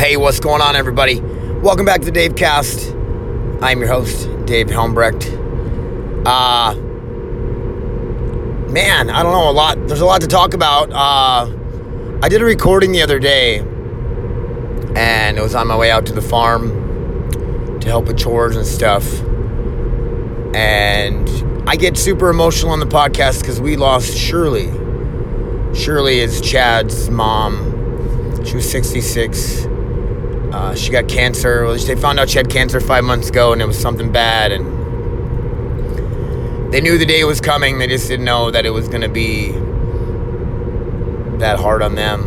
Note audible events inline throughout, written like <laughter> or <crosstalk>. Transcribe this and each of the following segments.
Hey, what's going on, everybody? Welcome back to the Dave Cast. I'm your host, Dave Helmbrecht. Uh, man, I don't know a lot. There's a lot to talk about. Uh, I did a recording the other day, and it was on my way out to the farm to help with chores and stuff. And I get super emotional on the podcast because we lost Shirley. Shirley is Chad's mom. She was 66. Uh, she got cancer. They found out she had cancer five months ago, and it was something bad. And they knew the day was coming. They just didn't know that it was going to be that hard on them.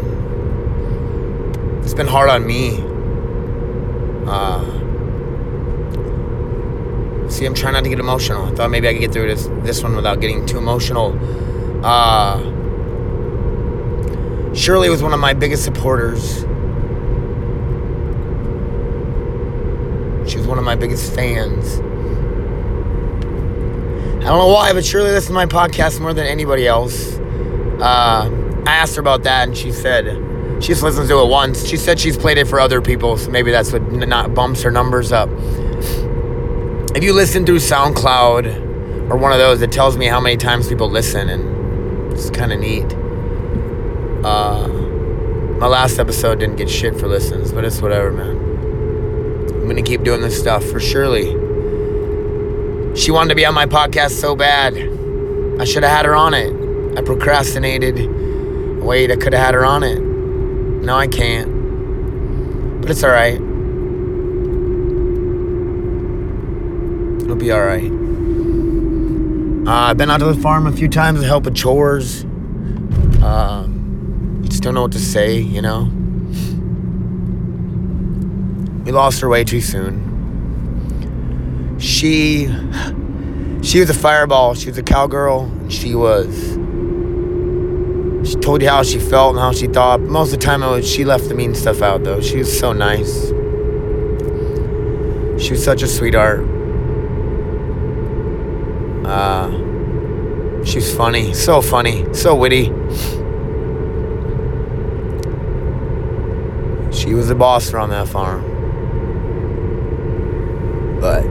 It's been hard on me. Uh, see, I'm trying not to get emotional. I thought maybe I could get through this this one without getting too emotional. Uh, Shirley was one of my biggest supporters. She was one of my biggest fans. I don't know why, but Shirley listens to my podcast more than anybody else. Uh, I asked her about that, and she said she just listens to it once. She said she's played it for other people, so maybe that's what n- not bumps her numbers up. If you listen through SoundCloud or one of those, it tells me how many times people listen, and it's kind of neat. Uh, my last episode didn't get shit for listens, but it's whatever, man. I'm gonna keep doing this stuff for Shirley. She wanted to be on my podcast so bad. I should have had her on it. I procrastinated. Wait, I could have had her on it. No, I can't. But it's alright. It'll be alright. Uh, I've been out to the farm a few times to help with chores. Um, just don't know what to say, you know? We lost her way too soon. She she was a fireball. She was a cowgirl. She was she told you how she felt and how she thought. Most of the time, was, she left the mean stuff out, though. She was so nice. She was such a sweetheart. Uh, she was funny, so funny, so witty. She was the boss around that farm. But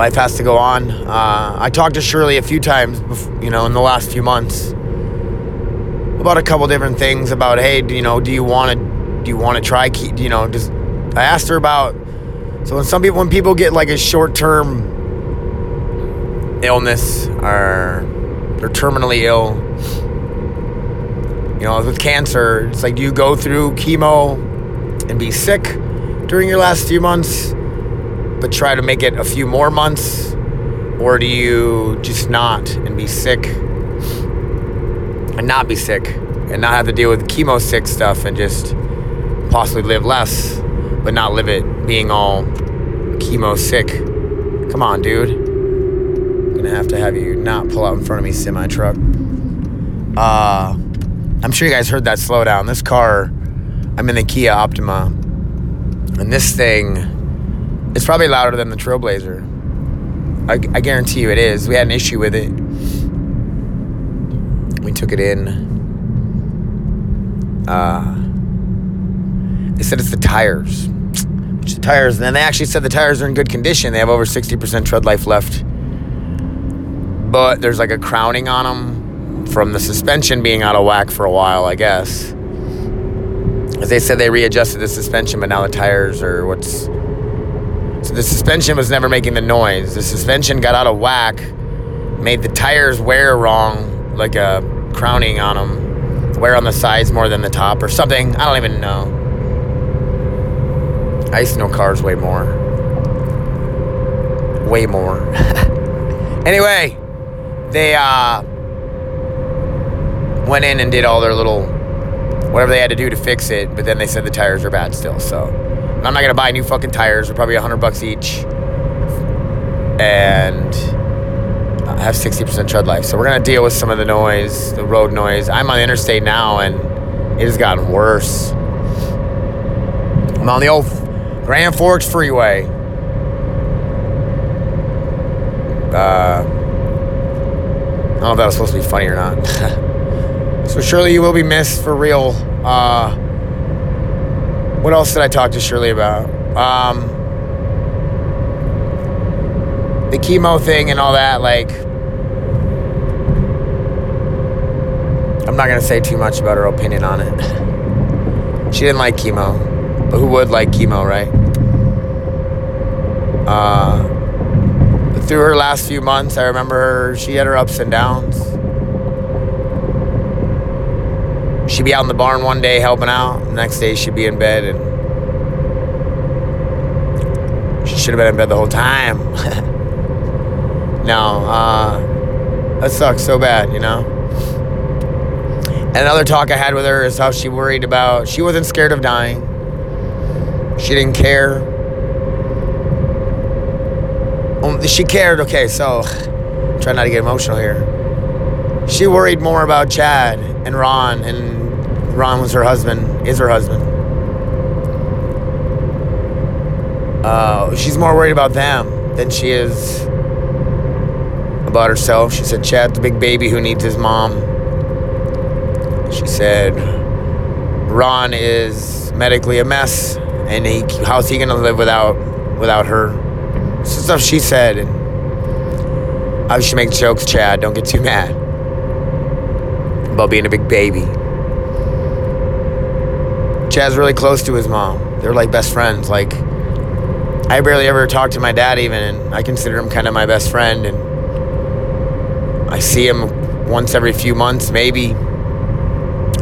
life has to go on. Uh, I talked to Shirley a few times, bef- you know, in the last few months about a couple different things. About hey, do you know, do you want to, do you want to try, keep, you know, just. I asked her about. So when some people, when people get like a short-term illness or they're terminally ill, you know, with cancer, it's like do you go through chemo and be sick during your last few months? But try to make it a few more months? Or do you just not and be sick and not be sick and not have to deal with chemo sick stuff and just possibly live less, but not live it being all chemo sick? Come on, dude. I'm gonna have to have you not pull out in front of me, semi truck. Uh, I'm sure you guys heard that slowdown. This car, I'm in the Kia Optima, and this thing it's probably louder than the Trailblazer. I, I, guarantee you it is. We had an issue with it. We took it in. Uh, they said it's the tires. Which the tires, and then they actually said the tires are in good condition. They have over 60% tread life left. But there's like a crowning on them from the suspension being out of whack for a while, I guess. As they said, they readjusted the suspension, but now the tires are what's the suspension was never making the noise. The suspension got out of whack, made the tires wear wrong, like a crowning on them, wear on the sides more than the top or something. I don't even know. I used to know cars way more. Way more. <laughs> anyway, they uh, went in and did all their little whatever they had to do to fix it, but then they said the tires are bad still, so. I'm not gonna buy new fucking tires. They're probably hundred bucks each, and I have 60% tread life. So we're gonna deal with some of the noise, the road noise. I'm on the interstate now, and it has gotten worse. I'm on the old Grand Forks Freeway. Uh, I don't know if that was supposed to be funny or not. <laughs> so surely you will be missed for real. Uh, what else did I talk to Shirley about? Um, the chemo thing and all that, like, I'm not to say too much about her opinion on it. <laughs> she didn't like chemo, but who would like chemo, right? Uh, through her last few months, I remember her, she had her ups and downs. She'd be out in the barn one day helping out, the next day she'd be in bed and she should have been in bed the whole time. <laughs> no, uh, that sucks so bad, you know? And another talk I had with her is how she worried about, she wasn't scared of dying. She didn't care. Um, she cared, okay, so <sighs> try not to get emotional here. She worried more about Chad and Ron, and Ron was her husband, is her husband. Uh, she's more worried about them than she is about herself. She said Chad's a big baby who needs his mom. She said, Ron is medically a mess, and he, how's he gonna live without without her? Some stuff she said, and I should make jokes, Chad. Don't get too mad about being a big baby. Chad's really close to his mom. They're like best friends. Like I barely ever talk to my dad even, and I consider him kind of my best friend. And I see him once every few months, maybe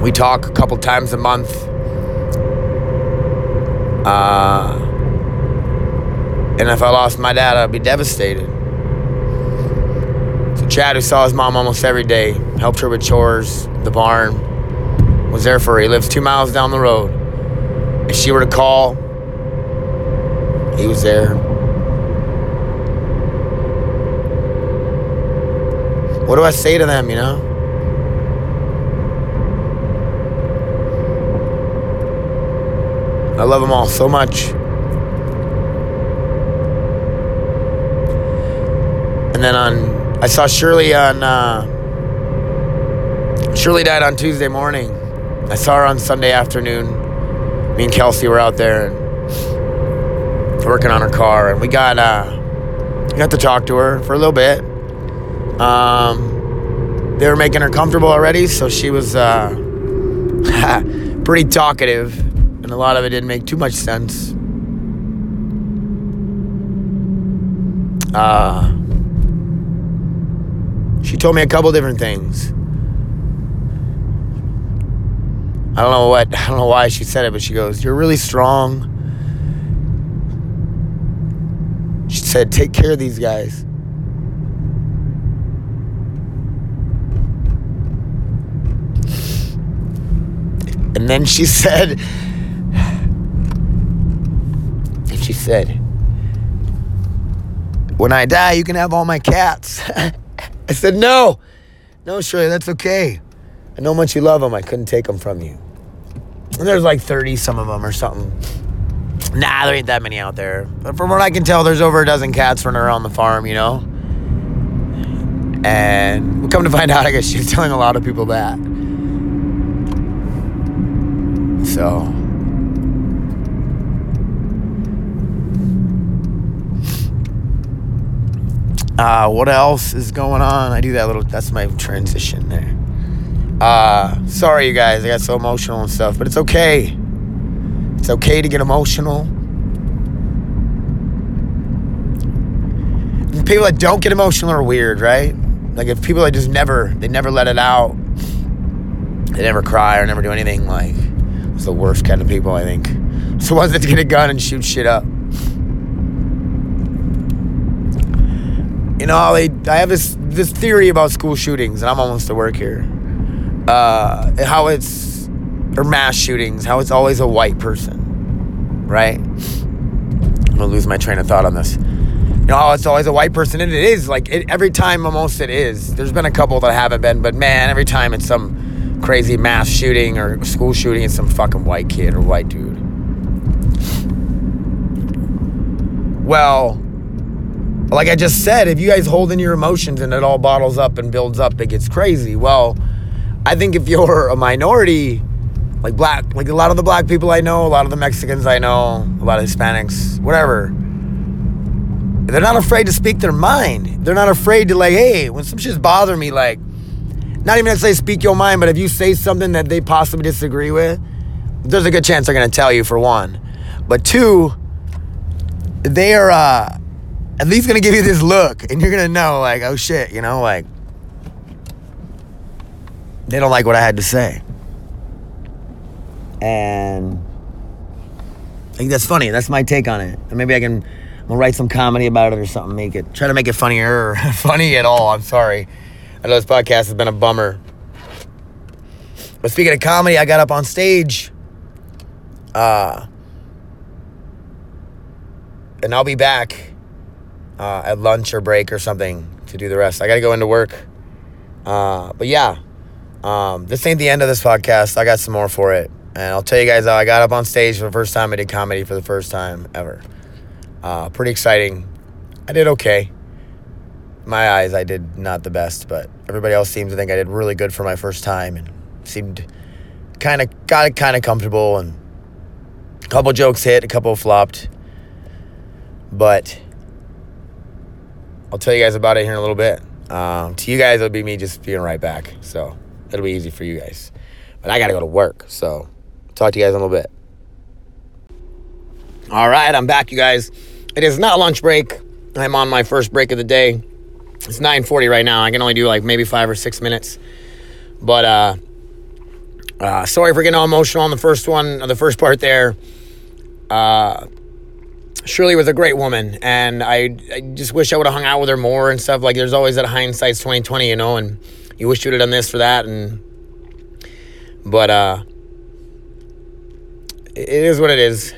we talk a couple times a month. Uh, and if I lost my dad, I'd be devastated. So Chad, who saw his mom almost every day, helped her with chores, the barn, was there for her. He lives two miles down the road. If she were to call, he was there. What do I say to them, you know? I love them all so much. And then on, I saw Shirley on, uh, Shirley died on Tuesday morning. I saw her on Sunday afternoon. Me and Kelsey were out there and working on her car, and we got, uh, got to talk to her for a little bit. Um, they were making her comfortable already, so she was uh, <laughs> pretty talkative and a lot of it didn't make too much sense. Uh, she told me a couple different things. I don't know what, I don't know why she said it, but she goes, You're really strong. She said, Take care of these guys. And then she said, she said, When I die, you can have all my cats. <laughs> I said, No, no, Shirley, that's okay. I know how much you love them. I couldn't take them from you. And there's like 30 some of them or something. Nah, there ain't that many out there. But from what I can tell, there's over a dozen cats running around the farm, you know? And we come to find <laughs> out, I guess she's telling a lot of people that. So. Uh, what else is going on? I do that little, that's my transition there. Uh, sorry, you guys, I got so emotional and stuff, but it's okay. It's okay to get emotional. people that don't get emotional are weird, right? Like if people that just never, they never let it out, they never cry or never do anything, like, it's the worst kind of people, I think. <laughs> It's the ones that get a gun and shoot shit up. You know, I, I have this this theory about school shootings, and I'm almost to work here. Uh, how it's or mass shootings, how it's always a white person, right? I'm gonna lose my train of thought on this. You know, it's always a white person, and it is like it, every time. Almost it is. There's been a couple that haven't been, but man, every time it's some crazy mass shooting or school shooting, it's some fucking white kid or white dude. Well, like I just said, if you guys hold in your emotions and it all bottles up and builds up, it gets crazy. Well, I think if you're a minority Like black, like a lot of the black people I know, a lot of the Mexicans I know, a lot of Hispanics, whatever. They're not afraid to speak their mind. They're not afraid to like, hey, when some shit's bothering me, like, not even to say speak your mind, but if you say something that they possibly disagree with, there's a good chance they're gonna tell you for one. But two, they are uh, at least gonna give you this look, and you're gonna know, like, oh shit, you know, like they don't like what I had to say. And I think that's funny. That's my take on it. And maybe I can I'll write some comedy about it or something. Make it try to make it funnier or <laughs> funny at all. I'm sorry. I know this podcast has been a bummer. But speaking of comedy, I got up on stage. Uh, and I'll be back uh, at lunch or break or something to do the rest. I got to go into work. Uh, but yeah, um, this ain't the end of this podcast. I got some more for it. And I'll tell you guys how I got up on stage for the first time. I did comedy for the first time ever. Uh, pretty exciting. I did okay. My eyes, I did not the best, but everybody else seems to think I did really good for my first time and seemed kind of got kind of comfortable and a couple jokes hit, a couple flopped. But I'll tell you guys about it here in a little bit. Um, to you guys, it'll be me just being right back. So it'll be easy for you guys. But I got to go to work. So talk to you guys in a little bit. All right, I'm back, you guys. It is not lunch break. I'm on my first break of the day. It's 9:40 right now. I can only do like maybe five or six minutes. But uh, uh, sorry for getting all emotional on the first one, on the first part there. Uh, Shirley was a great woman, and I, I just wish I would have hung out with her more and stuff. Like, there's always that hindsight's 2020, you know, and you wish you would have done this for that, and but uh, it is what it is,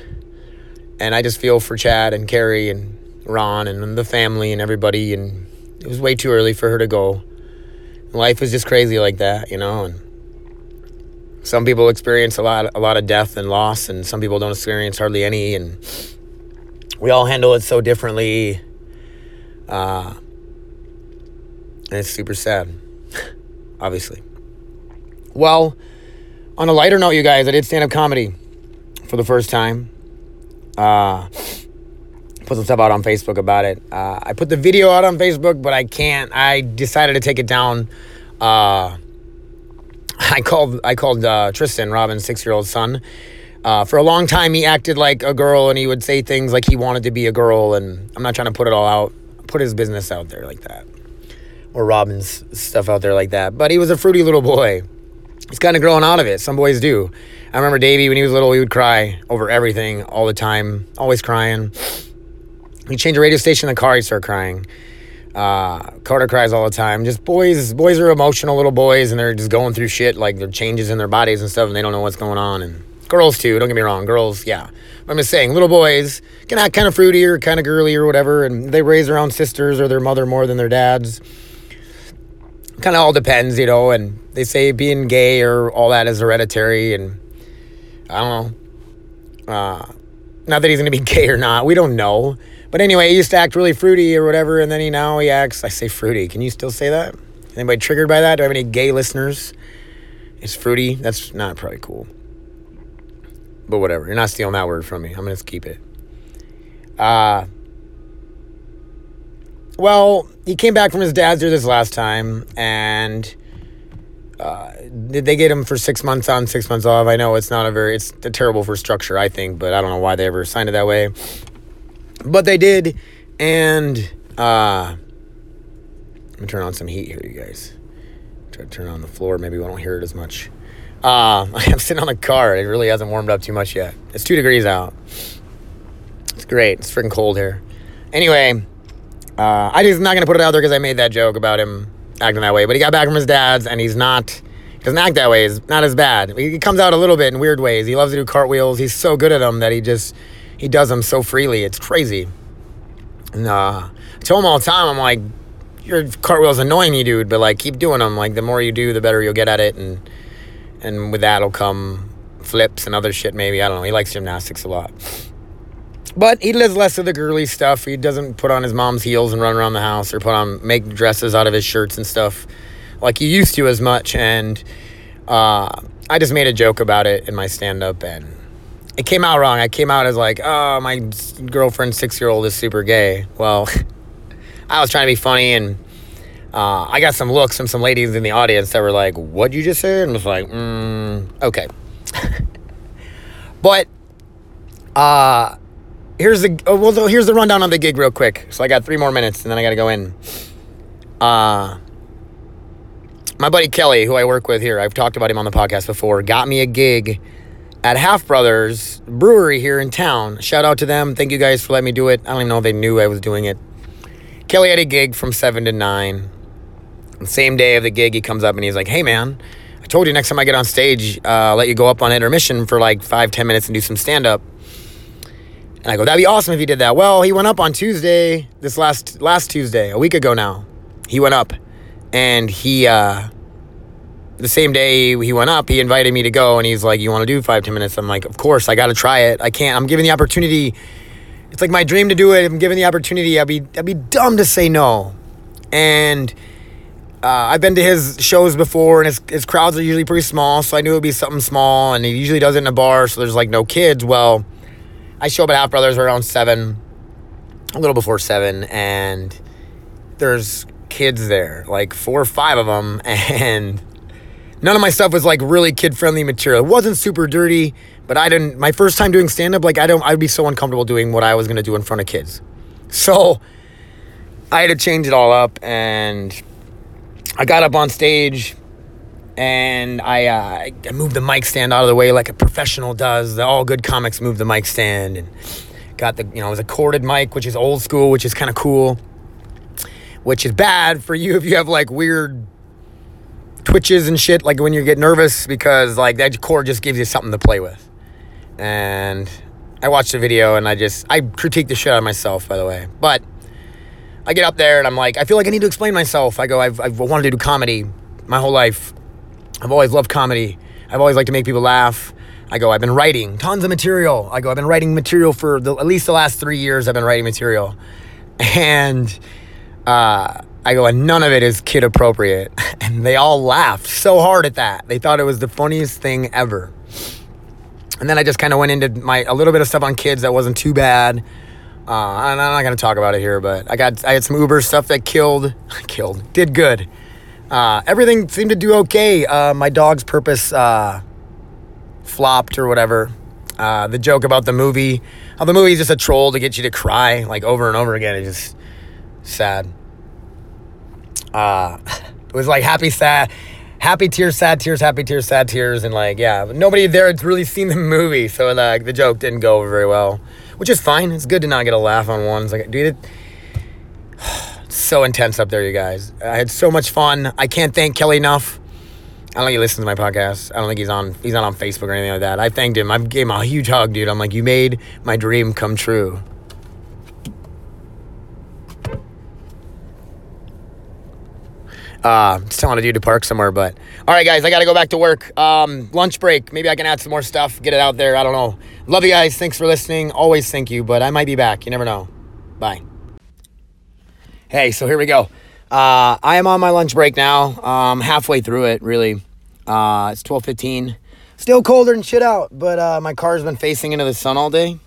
and I just feel for Chad and Carrie and Ron and the family and everybody, and it was way too early for her to go. Life is just crazy like that, you know, and some people experience a lot a lot of death and loss and some people don't experience hardly any and we all handle it so differently. Uh, and it's super sad obviously. Well on a lighter note you guys i did stand-up comedy for the first time. Uh, put some stuff out on facebook about it. Uh, i put the video out on facebook but i can't. I decided to take it down. Uh, <laughs> I called I called uh, Tristan, Robin's six year old son. Uh, for a long time, he acted like a girl, and he would say things like he wanted to be a girl. And I'm not trying to put it all out, put his business out there like that, or Robin's stuff out there like that. But he was a fruity little boy. He's kind of growing out of it. Some boys do. I remember Davey when he was little, he would cry over everything all the time, always crying. He changed a radio station in the car, he'd start crying. Uh, Carter cries all the time. Just boys, boys are emotional little boys, and they're just going through shit like their changes in their bodies and stuff, and they don't know what's going on. And girls too. Don't get me wrong, girls, yeah. I'm just saying, little boys can act kind of fruity or kind of girly or whatever, and they raise their own sisters or their mother more than their dads. Kind of all depends, you know. And they say being gay or all that is hereditary, and I don't know. Uh, not that he's gonna be <laughs> gay or not. We don't know. But anyway, he used to act really fruity or whatever, and then he now he acts. I say fruity. Can you still say that? Anybody triggered by that? Do I have any gay listeners? It's fruity. That's not probably cool. But whatever. You're not stealing that word from me. I'm gonna keep it. Uh well, he came back from his dad's this last time, and uh, did they get him for six months on, six months off? I know it's not a very, it's terrible for structure, I think, but I don't know why they ever signed it that way. But they did, and uh, let me turn on some heat here, you guys. Try to turn on the floor. Maybe we won't hear it as much. Uh, <laughs> I'm sitting on the car. It really hasn't warmed up too much yet. It's two degrees out. It's great. It's freaking cold here. Anyway, uh, I just not gonna put it out there because I made that joke about him acting that way. But he got back from his dad's, and he's not. Doesn't act that way. He's not as bad. He comes out a little bit in weird ways. He loves to do cartwheels. He's so good at them that he just he does them so freely. It's crazy. And uh, I tell him all the time, I'm like, your cartwheel's annoying you, dude, but like keep doing them. Like the more you do, the better you'll get at it, and and with that'll come flips and other shit. Maybe I don't know. He likes gymnastics a lot, but he does less of the girly stuff. He doesn't put on his mom's heels and run around the house, or put on make dresses out of his shirts and stuff like he used to as much. And uh, I just made a joke about it in my stand up and it came out wrong. I came out as like, oh, my girlfriend's six year old is super gay. Well, <laughs> I was trying to be funny and uh, I got some looks from some ladies in the audience that were like, what'd you just say? And I was like, mm, okay. <laughs> but uh, here's the oh, well, here's the rundown on the gig real quick. So I got three more minutes and then I got to go in. Uh, my buddy Kelly, who I work with here, I've talked about him on the podcast before, got me a gig at Half Brothers Brewery here in town. Shout out to them. Thank you guys for letting me do it. I don't even know if they knew I was doing it. Kelly had a gig from 7 to 9. The same day of the gig, he comes up and he's like, hey, man, I told you next time I get on stage, uh, I'll let you go up on intermission for like five, ten minutes and do some stand up. And I go, that'd be awesome if you did that. Well, he went up on Tuesday, this last last Tuesday, a week ago now. He went up and he uh, the same day he went up, he invited me to go, and he's like, "You want to do five ten minutes?" I'm like, "Of course, I got to try it. I can't. I'm given the opportunity. It's like my dream to do it. I'm given the opportunity. I'd be I'd be dumb to say no." And uh, I've been to his shows before, and his his crowds are usually pretty small, so I knew it'd be something small, and he usually does it in a bar, so there's like no kids. Well, I show up at Half Brothers around seven, a little before seven, and there's kids there, like four or five of them, <laughs> and none of my stuff was like really kid friendly material. It wasn't super dirty, but I didn't. My first time doing stand up, like I don't, I'd be so uncomfortable doing what I was gonna do in front of kids. <laughs> So I had to change it all up, and I got up on stage, and I, uh, I moved the mic stand out of the way like a professional does. The all good comics move the mic stand, and got the you know it was a corded mic, which is old school, which is kind of cool. Which is bad for you <laughs> if you have like weird twitches and shit, like when you get nervous, because like that cord just gives you something to play with. And I watched the video and I just I critique the shit out of myself, by the way. But I get up there and I'm like, I feel like I need to explain myself. I go, I've, I've wanted to do comedy my whole life. I've always loved comedy. I've always liked to make people laugh. I go, I've been writing tons of material. I go, I've been writing material for the, at least the last three years. I've been writing material, <laughs> and uh, I go, and none of it is kid appropriate. <laughs> And they all laughed so hard at that. They thought it was the funniest thing ever. And then I just kind of went into my a little bit of stuff on kids that wasn't too bad. Uh, I'm not gonna talk about it here, but I got I had some Uber stuff that killed, <laughs> killed, did good. Uh, everything seemed to do okay. Uh, my dog's purpose uh, flopped or whatever. Uh, the joke about the movie, how the movie is just a troll to get you to cry like over and over again. It's just sad. Uh, <laughs> it was like happy, sad, happy tears, sad tears, happy tears, sad tears, and like yeah, but nobody there had really seen the <laughs> movie, so like the joke didn't go over very well, which is fine. It's good to not get a laugh on ones. Like, dude, it, <sighs> so intense up there, you guys. I had so much fun. I can't thank Kelly enough. I don't think he listens to my podcast. I don't think he's on. He's not on Facebook or anything like that. I thanked him. I gave him a huge hug, dude. I'm like, you made my dream come true. Uh, just telling a dude to park somewhere, but all right, guys, I got to go back to work. Um, lunch break. Maybe I can add some more stuff, get it out there. I don't know. Love you guys. Thanks for listening. Always thank you, but I might be back. You never know. Bye. Hey, so here we go. Uh, I am on my lunch break now. Um, halfway through it, really. Uh, it's twelve fifteen. Still colder than shit out, but uh, my car's been facing into the sun all day,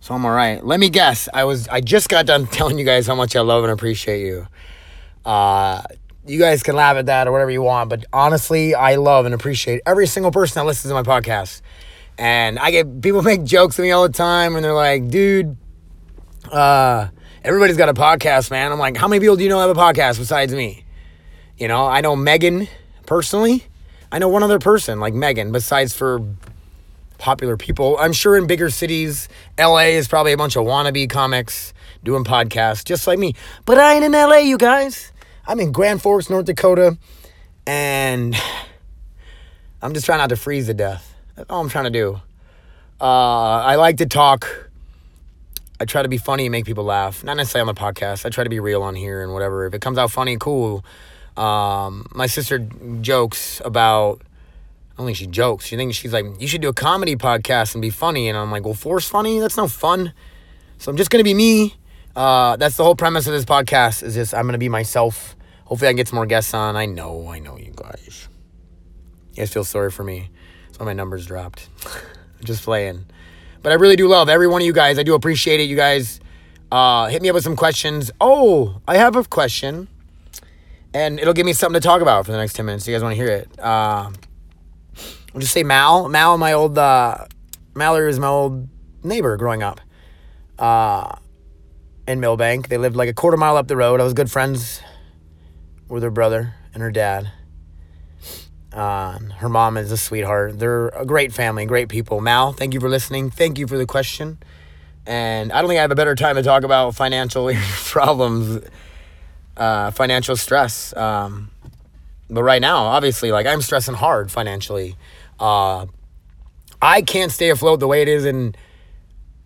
so I'm all right. Let me guess. I was I just got done <laughs> telling you guys how much I love and appreciate you. Uh, you guys can laugh at that or whatever you want, but honestly, I love and appreciate every single person that listens to my podcast. And I get people make jokes to me all the time, and they're like, "Dude, uh, everybody's got a podcast, man." I'm like, "How many people do you know have a podcast besides me?" You know, I know Megan personally. I know one other person like Megan, besides for popular people. I'm sure in bigger cities, LA is probably a bunch of wannabe comics doing podcasts just like me. But I ain't in LA, you guys. I'm in Grand Forks, North Dakota, and <sighs> I'm just trying not to freeze to death. That's all I'm trying to do. Uh, I like to talk. I try to be funny and make people laugh. Not necessarily on the podcast. I try to be real on here and whatever. If it comes out funny, cool. Um, my sister jokes about. I don't think she jokes. She thinks she's like, you should do a comedy podcast and be funny. And I'm like, well, force funny? That's no fun. So I'm just gonna be me. Uh, that's the whole premise of this podcast. Is just I'm gonna be myself. Hopefully, I can get some more guests on. I know, I know, you guys. You guys feel sorry for me. So my numbers dropped. <laughs> Just playing. But I really do love every one of you guys. I do appreciate it. You guys uh, hit me up with some questions. Oh, I have a question. And it'll give me something to talk about for the next 10 minutes. You guys want to hear it? Uh, I'll just say Mal. Mal, my old, uh, Mallory is my old neighbor growing up uh, in Millbank. They lived like a quarter mile up the road. I was good friends with her brother and her dad. Uh, her mom is a sweetheart. They're a great family, great people. Mal, thank you for listening. Thank you for the question. And I don't think I have a better time to talk about financial <laughs> problems, uh, financial stress. Um, but right now, obviously, like I'm stressing hard financially. Uh, I can't stay afloat the way it is, and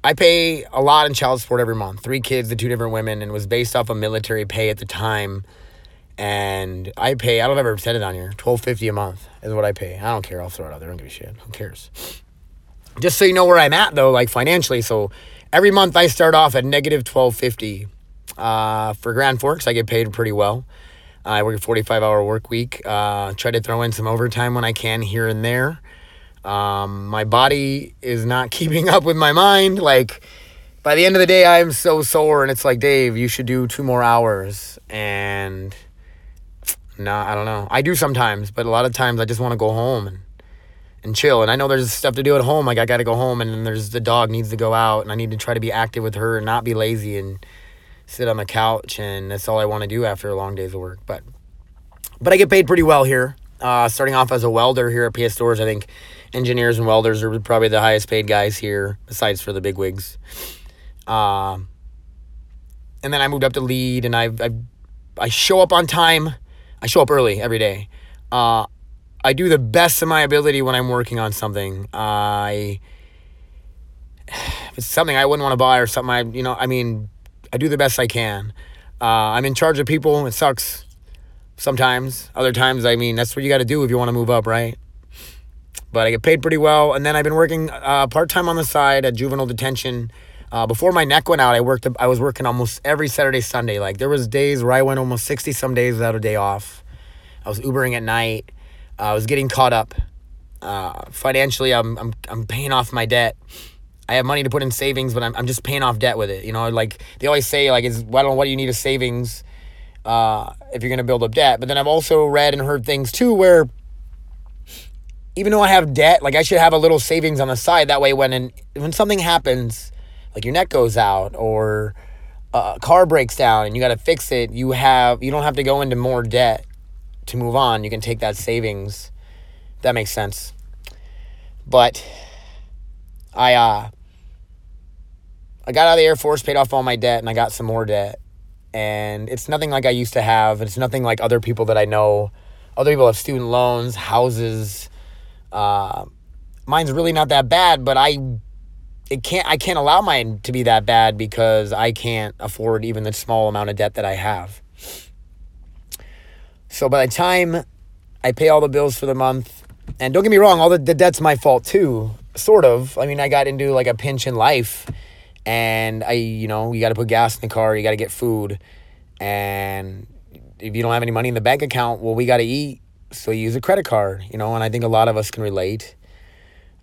I pay a lot in child support every month. Three kids to two different women, and was based off of military pay at the time and I pay. I don't ever said it on here. Twelve fifty a month is what I pay. I don't care. I'll throw it out there. I don't give a shit. Who cares? Just so you know where I'm at though, like financially. So every month I start off at negative twelve fifty. Uh, for Grand Forks, I get paid pretty well. I work a forty five hour work week. Uh, try to throw in some overtime when I can here and there. Um, my body is not <laughs> keeping up with my mind. Like by the end of the day, I'm so sore, and it's like, Dave, you should do two more hours and no, I don't know. I do sometimes, but a lot of times I just want to go home and and chill. And I know there's stuff to do at home. Like I got to go home, and then there's the dog needs to go out, and I need to try to be active with her and not be lazy and sit on the couch. And that's all I want to do after a long day's of work. But but I get paid pretty well here. Uh, starting off as a welder here at PS Doors, I think engineers and welders are probably the highest paid guys here, besides for the big wigs. Uh, and then I moved up to lead, and I I I show up on time I show up early every day. Uh, I do the best of my ability when I'm working on something. I <sighs> if it's something I wouldn't want to buy or something I you know I mean I do the best I can. Uh, I'm in charge of people. It sucks sometimes. Other times, I mean, that's what you got to do if you want to move up, right? But I get paid pretty well, and then I've been working uh, part time on the side at juvenile detention. Uh, before my neck went out, I worked. I was working almost every Saturday, Sunday. Like there was days where I went almost sixty some days without a day off. I was Ubering at night. Uh, I was getting caught up uh, financially. I'm, I'm I'm paying off my debt. I have money to put in savings, but I'm I'm just paying off debt with it. You know, like they always say, like is well, I don't what you need a savings uh, if you're gonna build up debt. But then I've also read and heard things too where even though I have debt, like I should have a little savings on the side. That way, when an, when something happens like your neck goes out or a car breaks down and you got to fix it, you have you don't have to go into more debt to move on. You can take that savings. That makes sense. But I uh I got out of the Air Force, paid off all my debt, and I got some more debt. And it's nothing like I used to have. It's nothing like other people that I know. Other people have student loans, houses. Uh, mine's really not that bad, but I it can't I can't allow mine to be that bad because I can't afford even the small amount of debt that I have. So by the time I pay all the bills for the month, and don't get me wrong, all the, the debt's my fault too, sort of. I mean, I got into like a pinch in life, and I, you know, you got to put gas in the car, you got to get food, and if you don't have any money in the bank account, well, we got to eat, so you use a credit card, you know, and I think a lot of us can relate.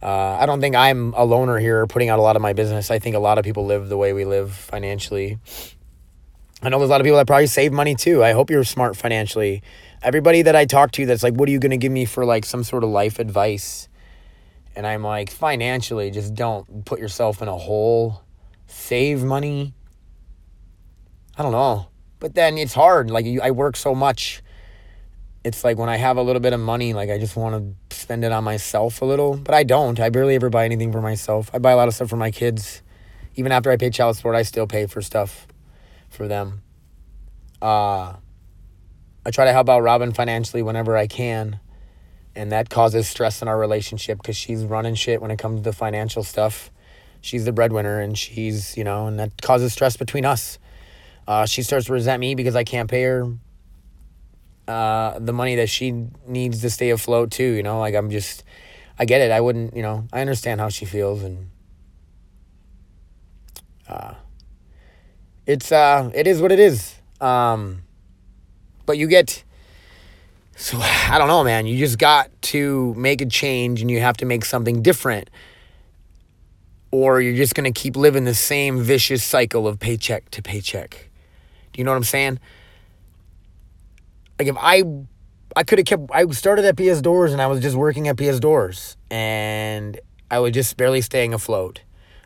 Uh, I don't think I'm a loner here putting out a lot of my business. I think a lot of people live the way we live financially. I know there's a lot of people that probably save money too. I hope you're smart financially. Everybody that I talk to that's like, what are you going to give me for like some sort of life advice? And I'm like, financially, just don't put yourself in a hole. Save money. I don't know. But then it's hard. Like, I work so much it's like when I have a little bit of money, like I just want to spend it on myself a little, but I don't. I barely ever buy anything for myself. I buy a lot of stuff for my kids. Even after I pay child support, I still pay for stuff for them. Uh, I try to help out Robin financially whenever I can, and that causes stress in our relationship because she's running shit when it comes to financial stuff. She's the breadwinner, and she's you know, and that causes stress between us. Uh, she starts to resent me because I can't pay her uh, the money that she needs to stay afloat too. You know, like I'm just, I get it. I wouldn't, you know, I understand how she feels, and uh, it's uh, it is what it is. Um, but you get So <sighs> I don't know, man. You just got to make a change and you have to make something different. Or you're just going to keep living the same vicious cycle of paycheck to paycheck. Do you know what I'm saying? Like if I I could have kept I started at PS Doors and I was just working at PS Doors and I was just barely staying afloat.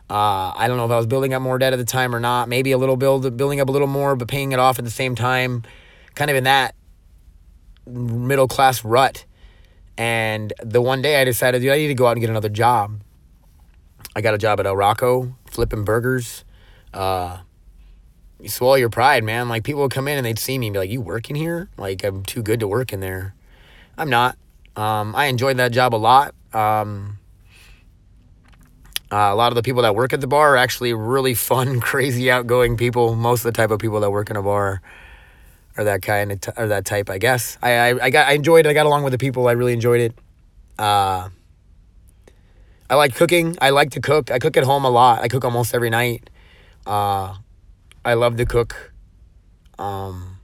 Uh, I don't know if I was building up more debt at the time or not. Maybe a little build, building up a little more, but paying it off at the same time. Kind of in that middle class rut. And the one day I decided, dude, I need to go out and get another job. I got a job at El Rocco, flipping burgers. Uh, you swallow your pride, man. Like people would come in and they'd see me and be like, "You working here? Like I'm too good to work in there." I'm not. Um, I enjoyed that job a lot. Um, uh, a lot of the people that work at the bar are actually really fun, <laughs> crazy, outgoing people. Most of the type of people that work in a bar are that kind of t- or that type, I guess. I, I, I got I enjoyed it. I got along with the people. I really enjoyed it. Uh, I like cooking. I like to cook. I cook at home a lot. I cook almost every night. Uh, I love to cook. Um,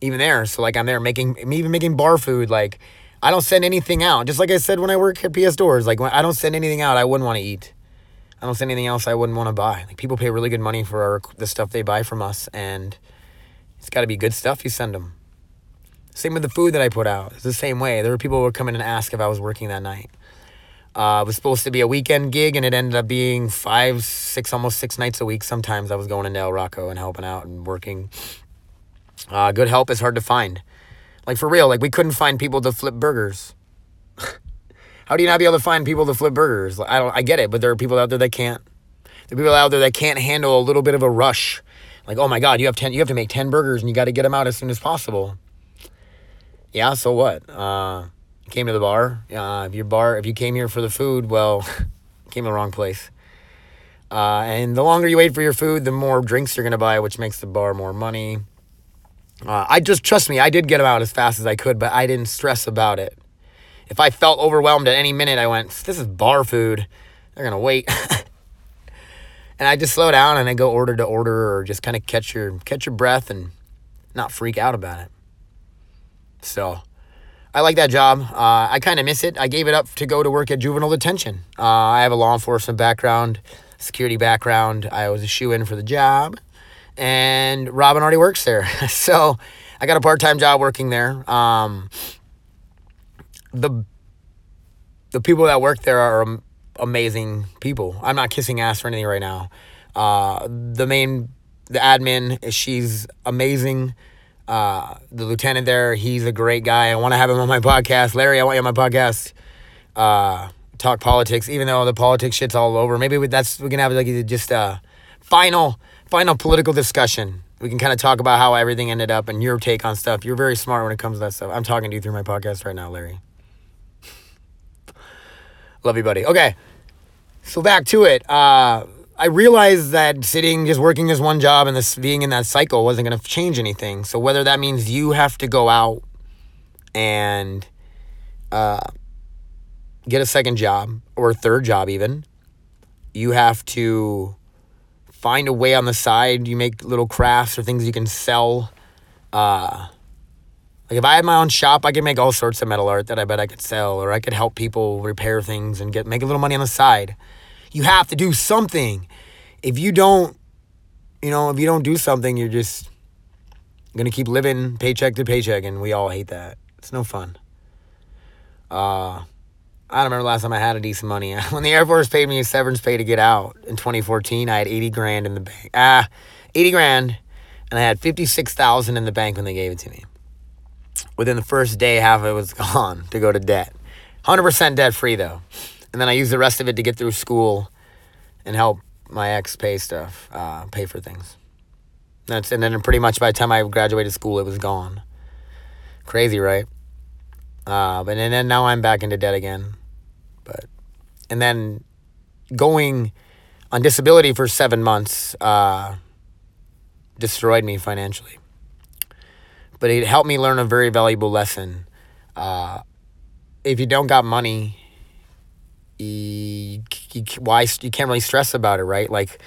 even there, so like I'm there making, I'm even making bar food. Like I don't send anything out. Just like I said when I work at PS Doors, like when I don't send anything out, I wouldn't want to eat. I don't send anything else I wouldn't want to buy. Like people pay really good money for our, the stuff they buy from us, and it's got to be good stuff you send them. Same with the food that I put out. It's the same way. There were people who come in and ask if I was working that night. Uh, it was supposed to be a weekend gig, and it ended up being five, six, almost six nights a week. Sometimes I was going into El Rocco and helping out and working. Uh, good help is hard to find. Like for real, like we couldn't find people to flip burgers. <laughs> How do you not be able to find people to flip burgers? I don't. I get it, but there are people out there that can't. There are people out there that can't handle a little bit of a rush. Like, oh my God, you have ten. You have to make ten burgers, and you got to get them out as soon as possible. Yeah. So what? Uh, came to the bar. Uh, if your bar, if you came here for the food, well, <laughs> came to the wrong place. Uh, and the longer you wait for your food, the more drinks you're gonna buy, which makes the bar more money. Uh, I just trust me, I did get them out as fast as I could, but I didn't stress about it. If I felt overwhelmed at any minute, I went, "This is bar food. They're gonna wait." <laughs> and I just slow down and I go order to order, or just kind of catch your catch your breath and not freak out about it. So I like that job. Uh, I kind of miss it. I gave it up to go to work at juvenile detention. Uh, I have a law enforcement background, security background. I was a shoe in for the job, and Robin already works there, <laughs> so I got a part time job working there. Um, the the people that work there are amazing people. I'm not kissing ass or anything right now. Uh, the main the admin she's amazing uh, the lieutenant there, he's a great guy. I want to have him on my podcast. Larry, I want you on my podcast. Uh, talk politics, even though the politics shit's all over. Maybe we, that's we can have like just a final final political discussion. We can kind of talk about how everything ended up and your take on stuff. You're very smart when it comes to that stuff. I'm talking to you through my podcast right now, Larry. Love you, buddy. Okay, so back to it. Uh, I realized that sitting, just working this one job and this being in that cycle wasn't going to change anything. So whether that means you have to go out and uh, get a second job or a third job, even, you have to find a way on the side. You make little crafts or things you can sell. Uh, like if I had my own shop, I could make all sorts of metal art that I bet I could sell, or I could help people repair things and get make a little money on the side. You have to do something. If you don't, you know, if you don't do something, you're just gonna keep living paycheck to paycheck, and we all hate that. It's no fun. Uh, I don't remember last time I had a decent money. <laughs> When the Air Force paid me a severance pay to get out in 2014, I had 80 grand in the bank. Ah, 80 grand, and I had 56,000 in the bank when they gave it to me. Within the first day, half of it was <laughs> gone to go to debt. 100% debt free though and then I use the rest of it to get through school and help my ex pay stuff, uh, pay for things. That's and then pretty much by the time I graduated school, it was gone. Crazy, right? Uh, but and then now I'm back into debt again. But and then going on disability for seven months uh, destroyed me financially. But it helped me learn a very valuable lesson. Uh, if you don't got money, you, you, why you can't really stress about it, right? Like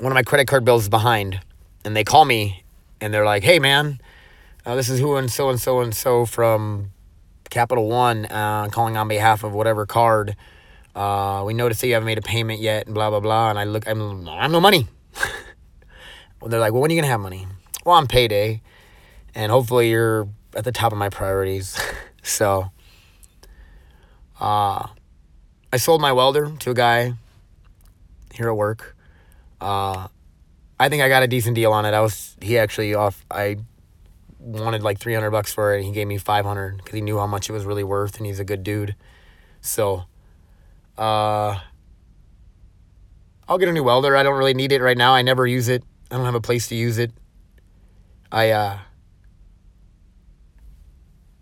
one of my credit card bills is behind, and they call me and they're like, "Hey, man, Uh, this is who and so and so and so from Capital One uh, calling on behalf of whatever card. Uh, we noticed that you haven't made a payment yet, and blah blah blah. And I look, I'm, I have no money. <laughs> well, they're like, well, when are you gonna have money? Well, on payday, and hopefully you're at the top of my priorities. <laughs> so, uh, I sold my welder to a guy here at work. Uh, I think I got a decent deal on it. I was he actually off. I wanted like 300 bucks for it. and he gave me 500 because he knew how much it was really worth and he's a good dude. So, uh, I'll get a new welder. I don't really need it right now. I never use it. I don't have a place to use it. I, uh,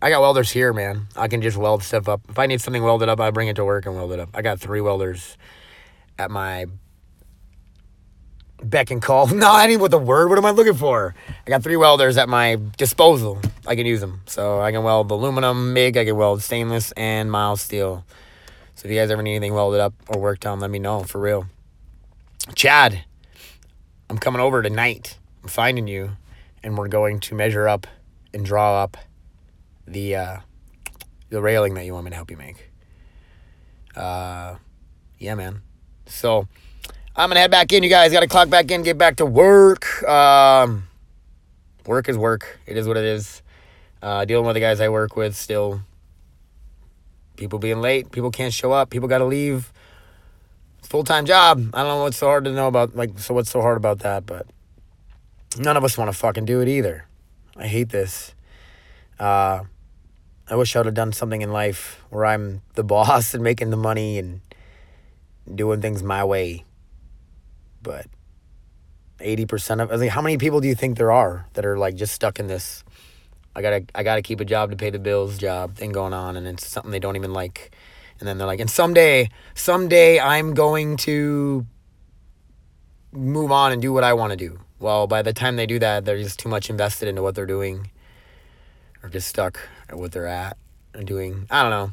I got welders here, man. I can just weld stuff up. If I need something welded up, I bring it to work and weld it up. I got three welders at my beck and call. <laughs> No, I need what the word. What am I looking for? I got three welders at my disposal. I can use them. So I can weld aluminum, MIG, I can weld stainless, and mild steel. So if you guys ever need anything welded up or worked on, let me know for real. Chad, I'm coming over tonight. I'm finding you, and we're going to measure up and draw up the uh, the railing that you want me to help you make. Uh, yeah, man. So I'm gonna head back in. You guys got to clock back in, get back to work. Um, work is work. It is what it is. Uh, dealing with the guys I work with still. People being late. People can't show up. People got to leave. Full time job. I don't know what's so hard to know about. Like, so what's so hard about that? But none of us want to fucking do it either. I hate this. Uh, I wish I would have done something in life where I'm the <laughs> boss and making the money and doing things my way. But 80% of I mean, how many people do you think there are that are like just stuck in this I got to I got to keep a job to pay the bills job thing going on and it's something they don't even like. And then they're like and someday someday I'm going to move on and do what I want to do. Well, by the time they do that, they're just too much invested into what they're doing or just stuck at what they're at and doing. I don't know.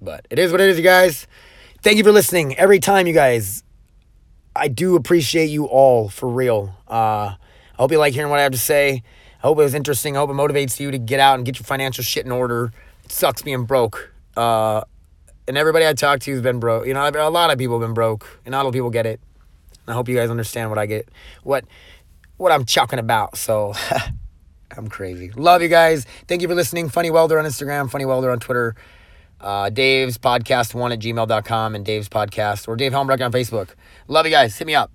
But it is what it is, you guys. Thank you for listening every time, you guys. I do appreciate you all for real. Uh, I hope you like hearing what I have to say. I hope it was interesting. I hope it motivates you to get out and get your financial shit in order. It sucks being broke. Uh, and everybody I talk to has been broke. You know, a lot of people have been broke, and not all people get it. I hope you guys understand what I get, what what I'm talking about. So <laughs> I'm crazy. Love you guys. Thank you for listening. Funny Welder on Instagram, Funny Welder on Twitter uh, Dave's podcast one at gmail.com and Dave's podcast or Dave Helmbrecht on Facebook. Love you guys. Hit me up.